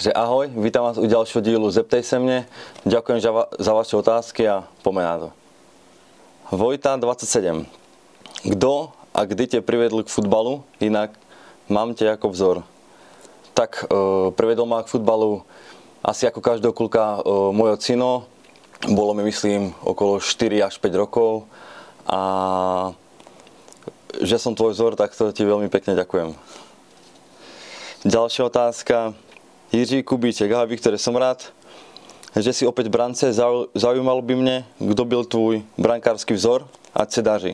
Že ahoj, vítam vás u ďalšieho dílu Zeptej se mne. Ďakujem za, va- za vaše otázky a poďme na to. Vojta 27. Kto a kdy te privedl k futbalu? Inak mám te ako vzor. Tak, e, privedol ma k futbalu asi ako každého kulka e, môj ocino. Bolo mi, myslím, okolo 4 až 5 rokov. A že som tvoj vzor, tak to ti veľmi pekne ďakujem. Ďalšia otázka. Jiří Kubíček, ahoj Viktore, som rád, že si opäť brance. Zau- Zaujímalo by mne, kto byl tvůj brankársky vzor, ať se daří.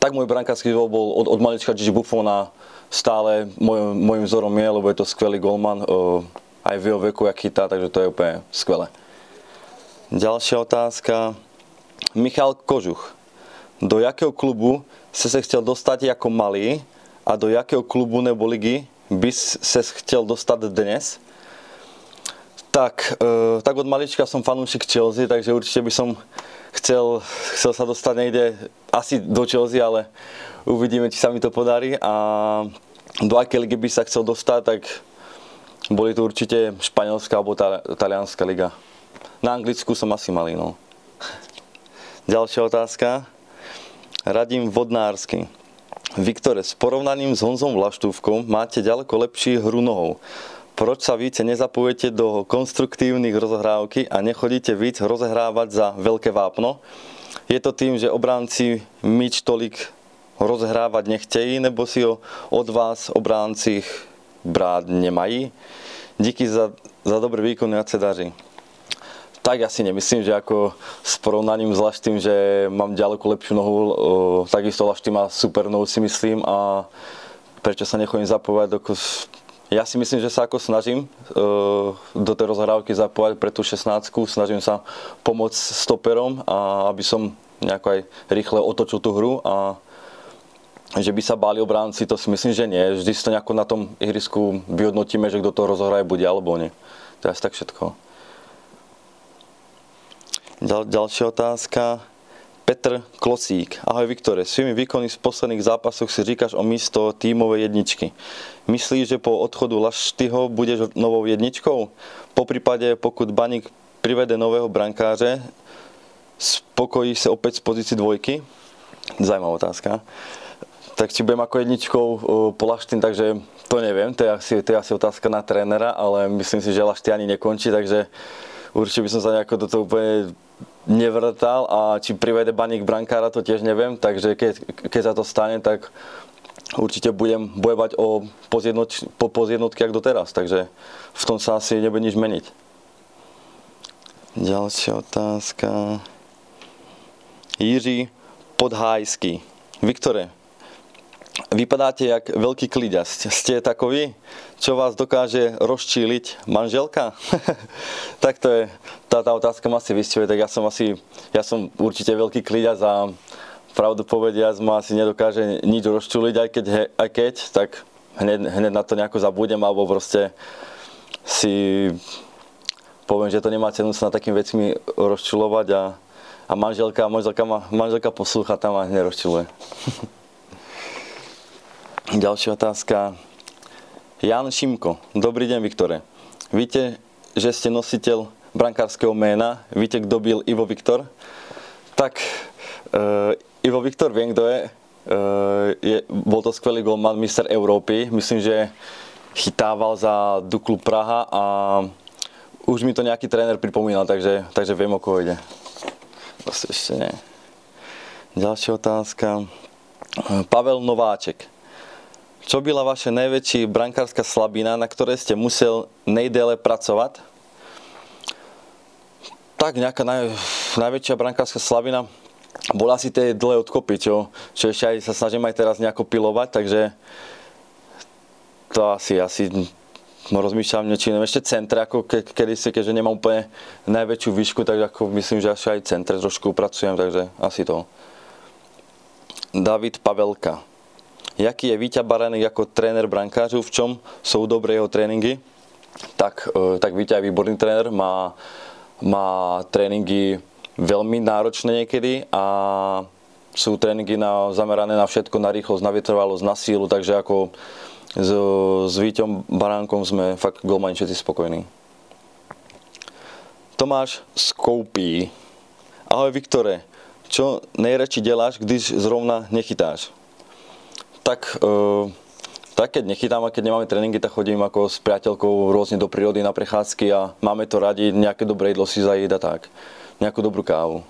Tak môj brankársky vzor bol od, od malička Gigi Buffona stále môj, môjim vzorom je, lebo je to skvelý golman, uh, aj v jeho veku, jak chytá, takže to je úplne skvelé. Ďalšia otázka. Michal Kožuch. Do jakého klubu se se chcel dostať ako malý a do jakého klubu nebo ligy by se chcel dostať dnes? Tak, e, tak od malička som fanúšik Chelsea, takže určite by som chcel, chcel sa dostať niekde asi do Chelsea, ale uvidíme, či sa mi to podarí. A do aké ligy by sa chcel dostať, tak boli to určite španielská alebo tali- talianská liga. Na Anglicku som asi malý, no. Ďalšia otázka. Radim Vodnársky. Viktore, s porovnaním s Honzom Vlaštúvkom máte ďaleko lepší hru nohou. Proč sa více nezapojete do konstruktívnych rozohrávky a nechodíte víc rozehrávať za veľké vápno? Je to tým, že obránci myč tolik rozehrávať nechtejí, nebo si ho od vás obránci brát nemají? Díky za, za dobrý výkon a sa daří. Tak ja si nemyslím, že ako s porovnaním s Laštým, že mám ďaleko lepšiu nohu, takisto Laštý má super nohu si myslím a prečo sa nechodím zapovať do ja si myslím, že sa ako snažím do tej rozhrávky zapovať pre tú 16 snažím sa pomôcť stoperom, a aby som nejako aj rýchle otočil tú hru a že by sa báli obránci, to si myslím, že nie. Vždy si to nejako na tom ihrisku vyhodnotíme, že kto to rozohraje bude alebo nie. To je asi tak všetko. Ďal, ďalšia otázka. Petr Klosík. Ahoj Viktore, svými výkony v posledných zápasoch si říkáš o místo tímovej jedničky. Myslíš, že po odchodu Laštyho budeš novou jedničkou? Po prípade, pokud Baník privede nového brankáře, spokojí sa opäť z pozícii dvojky? Zajímavá otázka. Tak či budem ako jedničkou po Laštyn, takže to neviem, to je, asi, to je asi otázka na trénera, ale myslím si, že Lašty ani nekončí, takže určite by som sa nejako do toho úplne nevrtal a či privede baník brankára, to tiež neviem, takže keď, keď sa to stane, tak určite budem bojovať o pozjednoč, po pozjednotky jak doteraz, takže v tom sa asi nebude nič meniť. Ďalšia otázka. Jiří Podhájský. Viktore, vypadáte jak veľký kliďas. Ste takový, čo vás dokáže rozčíliť manželka? tak to je, tá, tá otázka ma asi vystihuje, tak ja som asi, ja som určite veľký kliďas a pravdu povediac ma asi nedokáže nič rozčúliť, aj keď, aj keď tak hneď, hneď na to nejako zabudem, alebo proste si poviem, že to nemá cenu sa na takými vecmi rozčulovať a, a manželka, manželka, ma, manželka poslúcha tam a nerozčuluje. Ďalšia otázka. Jan Šimko. Dobrý deň, Viktore. Víte, že ste nositeľ brankárskeho ména. Víte, kto byl Ivo Viktor? Tak, uh, Ivo Viktor, viem, kto je. Uh, je. Bol to skvelý golman, mister Európy. Myslím, že chytával za Duklu Praha a už mi to nejaký tréner pripomínal, takže, takže viem, o koho ide. Vlastne ešte nie. Ďalšia otázka. Pavel Nováček. Čo byla vaše najväčší brankárska slabina, na ktorej ste musel nejdéle pracovať? Tak nejaká naj, najväčšia brankárska slabina bola asi tie dlhé odkopy, čo, čo ešte aj sa snažím aj teraz nejako pilovať, takže to asi, asi rozmýšľam niečo iné. Ešte centre, ako ke, kedy si, keďže nemám úplne najväčšiu výšku, tak ako myslím, že až aj centre trošku pracujem, takže asi to. David Pavelka jaký je Víťa Baranek ako tréner brankářů, v čom sú dobré jeho tréningy, tak, e, tak Víťa je výborný tréner, má, má tréningy veľmi náročné niekedy a sú tréningy na, zamerané na všetko, na rýchlosť, na vytrvalosť, na sílu, takže ako s, s Víťom Baránkom sme fakt golmani všetci spokojní. Tomáš Skoupí. Ahoj Viktore, čo nejradši deláš, když zrovna nechytáš? Tak, e, tak keď nechytám a keď nemáme tréningy, tak chodím ako s priateľkou rôzne do prírody na prechádzky a máme to radi, nejaké dobré jedlo si zajíť a tak. Nejakú dobrú kávu.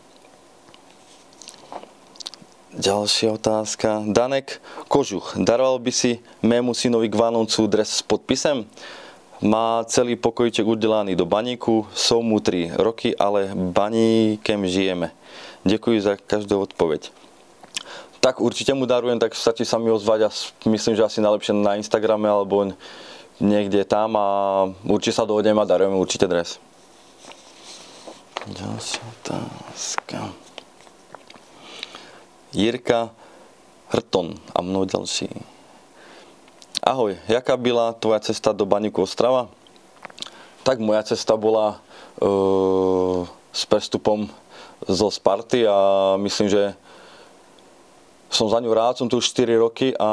Ďalšia otázka. Danek Kožuch. Daroval by si mému synovi k Vánovcu dres s podpisem? Má celý pokojček udelaný do baníku, sú mu 3 roky, ale baníkem žijeme. Ďakujem za každú odpoveď. Tak určite mu darujem, tak stačí sa mi ozvať a myslím, že asi najlepšie na Instagrame alebo niekde tam a určite sa dohodneme a darujeme určite dres. Ďalšia otázka. Jirka Hrton a mnoho ďalší. Ahoj, jaká byla tvoja cesta do Baníku Ostrava? Tak moja cesta bola uh, s prestupom zo Sparty a myslím, že som za ňu rád, som tu už 4 roky a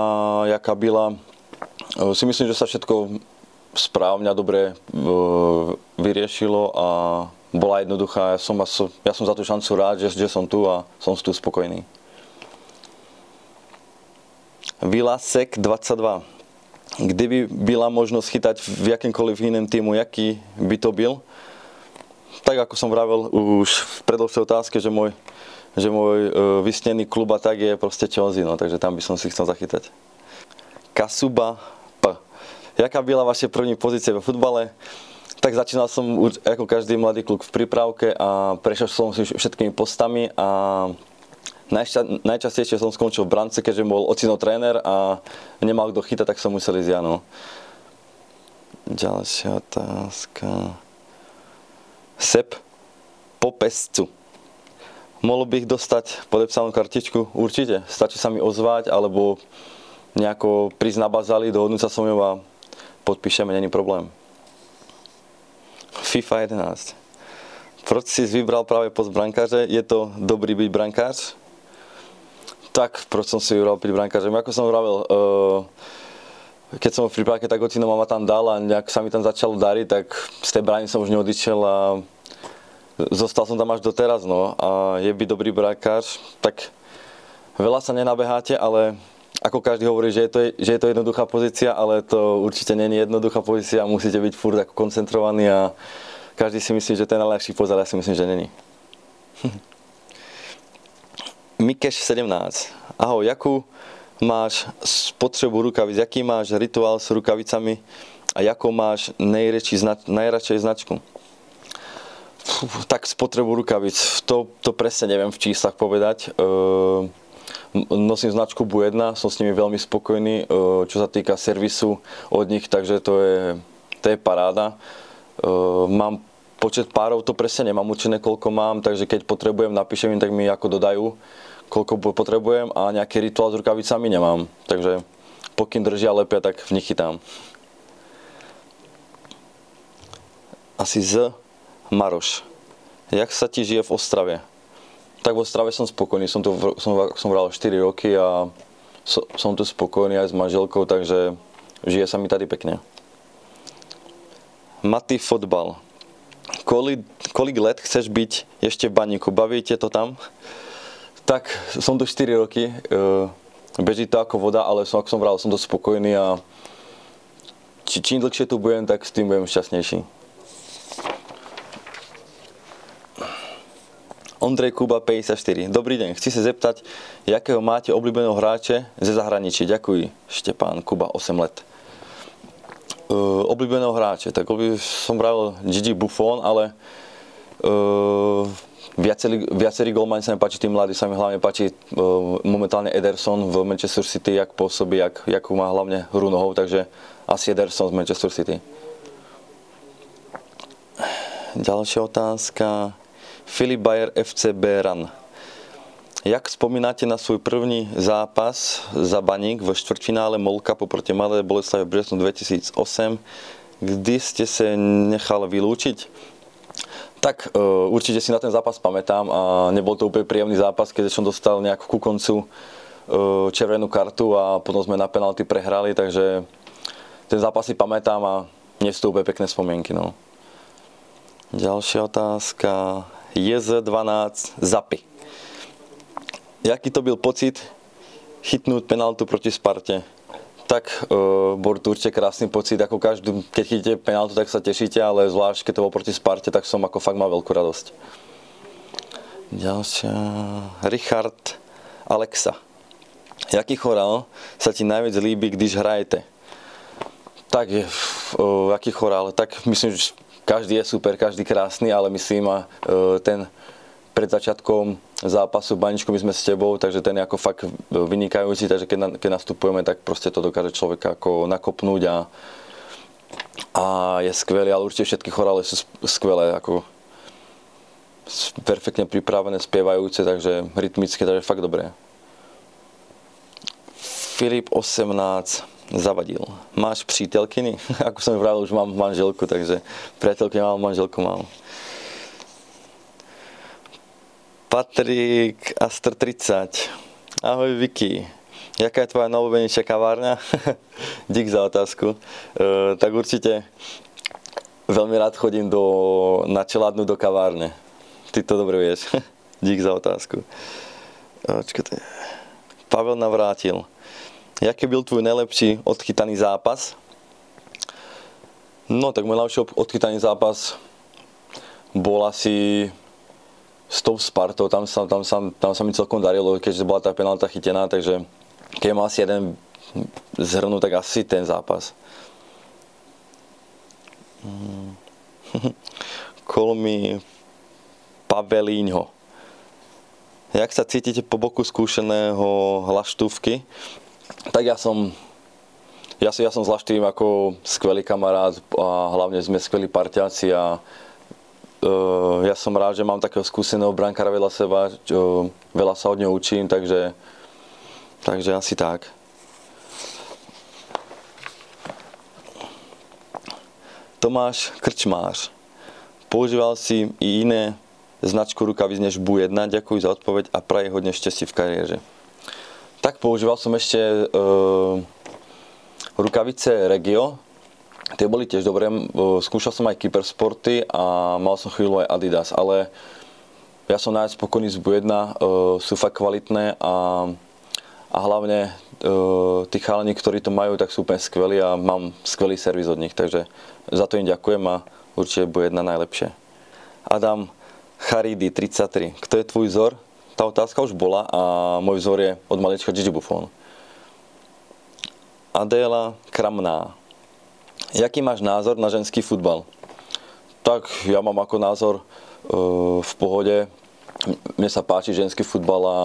jaká byla, uh, si myslím, že sa všetko správne a dobre uh, vyriešilo a bola jednoduchá. Ja som, ja som za tú šancu rád, že, že som tu a som tu spokojný. Vilasek 22. Kdyby byla možnosť chytať v jakýmkoliv iném týmu, jaký by to byl? Tak ako som vravel už v predovšej otázke, že môj, že môj uh, vysnený klub a tak je proste Chelsea, no, takže tam by som si chcel zachytať. Kasuba P. Jaká byla vaše první pozície vo futbale? Tak začínal som ako každý mladý kluk v prípravke a prešiel som si všetkými postami a Najča- najčastejšie som skončil v brance, keďže bol ocino tréner a nemal kto chytať, tak som musel ísť ja. No. Ďalšia otázka. Sep po pescu. Mohol bych dostať podepsanú kartičku? Určite. Stačí sa mi ozvať, alebo nejako prísť na bazali, dohodnúť sa so mnou a podpíšeme, není problém. FIFA 11. Proč si vybral práve post brankáře? Je to dobrý byť brankář? Tak, proč som si vybral byť brankářem? Ako som vravil, uh, keď som v prípravke, tak ocino mama tam dal a nejak sa mi tam začalo dariť, tak z tej brány som už neodišiel a zostal som tam až doteraz, no. A je byť dobrý brankář, tak veľa sa nenabeháte, ale ako každý hovorí, že je, to, že je to jednoduchá pozícia, ale to určite nie je jednoduchá pozícia, musíte byť furt ako koncentrovaní a každý si myslí, že to je najľahší pozor, ja si myslím, že není. Mikeš 17. Ahoj, jakú máš spotřebu rukavic, jaký máš rituál s rukavicami a jakou máš znač, najradšej značku? Tak spotrebu rukavic, to, to presne neviem v číslach povedať. E, nosím značku Bu1, som s nimi veľmi spokojný, e, čo sa týka servisu od nich, takže to je, to je paráda. E, mám počet párov to presne nemám určené, koľko mám, takže keď potrebujem, napíšem im, tak mi ako dodajú, koľko potrebujem a nejaký rituál s rukavicami nemám. Takže pokým držia lepia, tak v nich chytám. Asi z Maroš. Jak sa ti žije v Ostrave? Tak v Ostrave som spokojný, som tu som, som vral 4 roky a so, som tu spokojný aj s manželkou, takže žije sa mi tady pekne. Maty fotbal kolik, kolik let chceš byť ešte v baníku? Bavíte to tam? Tak, som tu 4 roky. E, beží to ako voda, ale som, ako som vral, som to spokojný a či, čím dlhšie tu budem, tak s tým budem šťastnejší. Ondrej Kuba 54. Dobrý deň, chci sa zeptať, jakého máte obľúbeného hráče ze zahraničí? Ďakujem, Štepán Kuba, 8 let. Uh, obľúbeného hráče, tak som vravil Gigi Buffon, ale uh, viacerí, viacerí golmani sa mi páči, tí mladí sa mi hlavne páči uh, momentálne Ederson v Manchester City, jak pôsobí, jak, jak má hlavne hru nohou, takže asi Ederson z Manchester City. Ďalšia otázka. Filip Bayer FC Beran. Jak spomínate na svoj první zápas za Baník v štvrtfinále Molka proti Malé Boleslavi v březnu 2008, kdy ste sa nechal vylúčiť? Tak uh, určite si na ten zápas pamätám a nebol to úplne príjemný zápas, keď som dostal nejak ku koncu uh, červenú kartu a potom sme na penalty prehrali, takže ten zápas si pamätám a nie sú to úplne pekné spomienky. No. Ďalšia otázka. JZ12 Zapy. Jaký to byl pocit chytnúť penaltu proti Sparte? tak uh, bol to určite krásny pocit, ako každý, keď chytíte penáltu, tak sa tešíte, ale zvlášť keď to bol proti Sparte, tak som ako fakt mal veľkú radosť. Ďalšia, Richard Alexa. Jaký chorál sa ti najviac líbi, když hrajete? Tak, uh, aký chorál? Tak myslím, že každý je super, každý krásny, ale myslím, a uh, ten pred začiatkom zápasu Baničku my sme s tebou, takže ten je ako fakt vynikajúci, takže keď, keď nastupujeme, tak proste to dokáže človeka ako nakopnúť a, a je skvelý, ale určite všetky chorály sú skvelé, ako perfektne pripravené, spievajúce, takže rytmické, takže fakt dobré. Filip 18 zavadil. Máš přítelkyny? Ako som vravil, už mám manželku, takže priateľky mám, manželku mám. Patrik Astr 30. Ahoj Vicky. Jaká je tvoja najobľúbenejšia kavárňa? Dík za otázku. E, tak určite veľmi rád chodím do, na čeládnu do kavárne. Ty to dobre vieš. Dík za otázku. Očkajte. Pavel navrátil. Jaký byl tvoj najlepší odchytaný zápas? No tak môj najlepší odchytaný zápas bol asi s tou Spartou, tam sa, tam, sa, tam sa mi celkom darilo, keďže bola tá penálta chytená, takže keď mám asi jeden zhrnúť, tak asi ten zápas. Kolmi Pavelíňho. Jak sa cítite po boku skúšeného hlaštúvky? Tak ja som ja, ja som s Laštým ako skvelý kamarát a hlavne sme skvelí parťáci a Uh, ja som rád, že mám takého skúseného brankára veľa seba, čo, veľa sa od neho učím, takže, takže asi tak. Tomáš Krčmář. Používal si i iné značku rukavíc než Bu 1. Ďakujem za odpoveď a praje hodne šťastie v kariére. Tak používal som ešte uh, rukavice Regio, Tie boli tiež dobré. Skúšal som aj Kybersporty a mal som chvíľu aj Adidas, ale ja som najviac spokojný z Bu1, sú fakt kvalitné a, a hlavne tí chalani, ktorí to majú, tak sú úplne skvelí a mám skvelý servis od nich, takže za to im ďakujem a určite Bu1 najlepšie. Adam Charidi 33. Kto je tvoj vzor? Tá otázka už bola a môj vzor je od malička Gigi Buffon. Adéla Kramná. Jaký máš názor na ženský futbal? Tak ja mám ako názor e, v pohode. Mne sa páči ženský futbal a,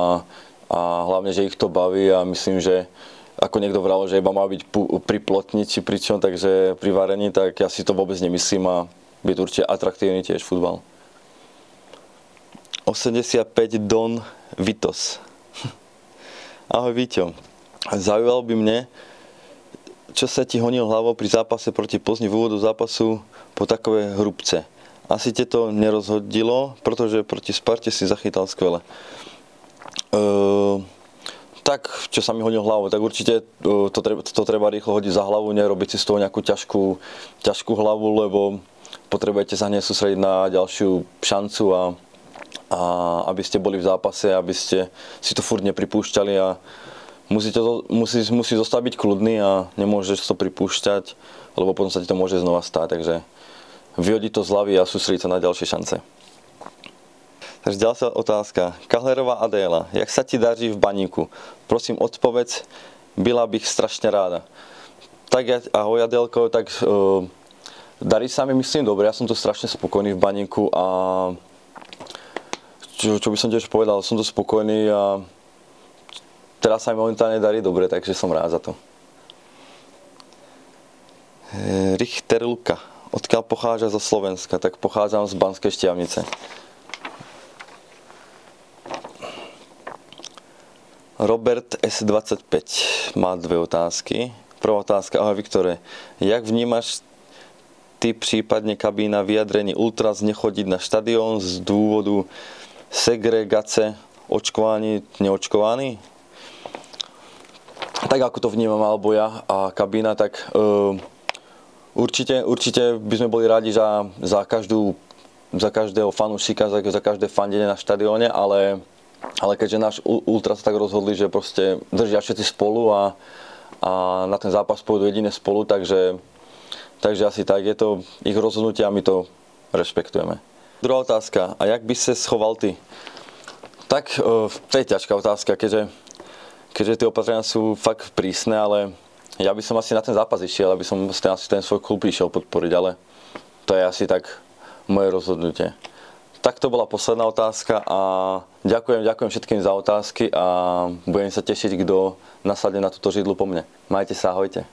a hlavne, že ich to baví a myslím, že ako niekto vral, že iba má byť pri plotnici pričom, takže pri varení, tak ja si to vôbec nemyslím a byť určite atraktívny tiež futbal. 85 Don Vitos. Ahoj Víťo. Zaujímal by mne, čo sa ti honil hlavou pri zápase proti Plzni v úvodu zápasu po takové hrubce? Asi te to nerozhodilo, pretože proti Sparte si zachytal skvele. Uh, tak, čo sa mi hodil hlavou, tak určite uh, to, treba, to treba rýchlo hodiť za hlavu, nerobiť si z toho nejakú ťažkú, ťažkú hlavu, lebo potrebujete sa hneď sústrediť na ďalšiu šancu a, a aby ste boli v zápase, aby ste si to furt nepripúšťali a musíte musí, musí zostať byť kľudný a nemôžeš to pripúšťať, lebo potom sa ti to môže znova stať, takže vyhodiť to z hlavy a sústrediť sa na ďalšie šance. Takže ďalšia otázka. Kahlerová Adéla, jak sa ti daří v baníku? Prosím, odpovedz, byla bych strašne ráda. Tak ja, ahoj Adélko, tak uh, darí sa mi myslím dobre, ja som tu strašne spokojný v baníku a čo, čo by som tiež povedal, som tu spokojný a teraz sa mi momentálne darí dobre, takže som rád za to. E, Richter Luka. Odkiaľ pochádza zo Slovenska? Tak pochádzam z Banskej Štiavnice. Robert S25 má dve otázky. Prvá otázka, ahoj Viktore, jak vnímaš ty, prípadne kabína vyjadrení Ultras nechodiť na štadión z dôvodu segregace očkovaní, neočkovaní? Tak ako to vnímam alebo ja a kabína, tak uh, určite, určite by sme boli radi za, za každú za každého fanúšika, za, za každé fandenie na štadióne, ale, ale keďže náš Ultra sa tak rozhodli, že proste držia všetci spolu a, a na ten zápas pôjdu jedine spolu, takže, takže asi tak, je to ich rozhodnutie a my to rešpektujeme. Druhá otázka, a jak by sa schoval ty? Tak, e, to je ťažká otázka, keďže, keďže tie opatrenia sú fakt prísne, ale ja by som asi na ten zápas išiel, aby som asi ten svoj klub išiel podporiť, ale to je asi tak moje rozhodnutie. Tak to bola posledná otázka a ďakujem, ďakujem všetkým za otázky a budem sa tešiť, kto nasadne na túto židlu po mne. Majte sa, ahojte.